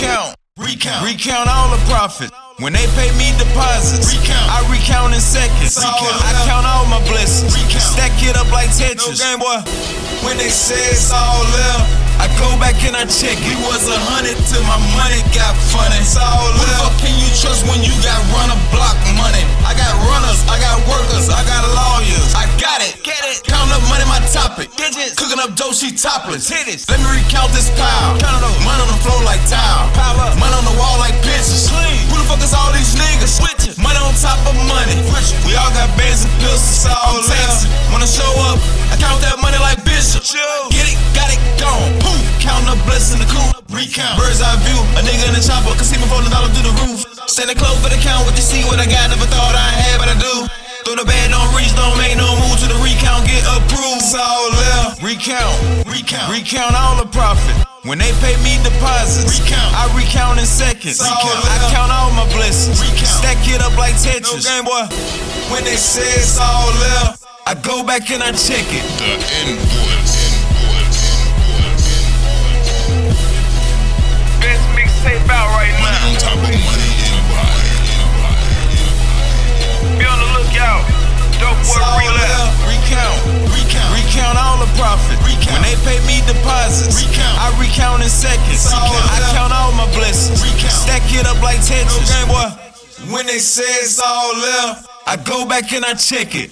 Recount, recount, recount all the profit. When they pay me deposits, recount. I recount in seconds. Recount. I count all my blessings. Recount. Stack it up like Tetris. No game boy. When they say it's all left, I go back and I check it. Was a hundred till my money got funny. It's all left. Who the fuck can you trust when you got runner block money? I got runners, I got workers, I got lawyers. I got it. Get it. Count up money, my topic. Digits. Cooking up dough, she topless. Titties. Let me recount this pile. Count up money on the floor like Recount. Bird's eye view. A nigga in the chopper can see me falling down through the roof. Standing close for the count. What you see, what I got, never thought I had, but I do. Throw the bad, don't reach, don't make no move to the recount, get approved. It's all left. Recount, recount, recount all the profit. When they pay me deposits, recount. I recount in seconds. Recount. I count all my blessings. Recount. Stack it up like Tetris. No game boy. When they say it's all left, I go back and I check it. The invoice. Deposits, recount. I recount in seconds. all I count all my blessings. Recount. Stack it up like Tetris. No game boy. When they say it's all left, I go back and I check it.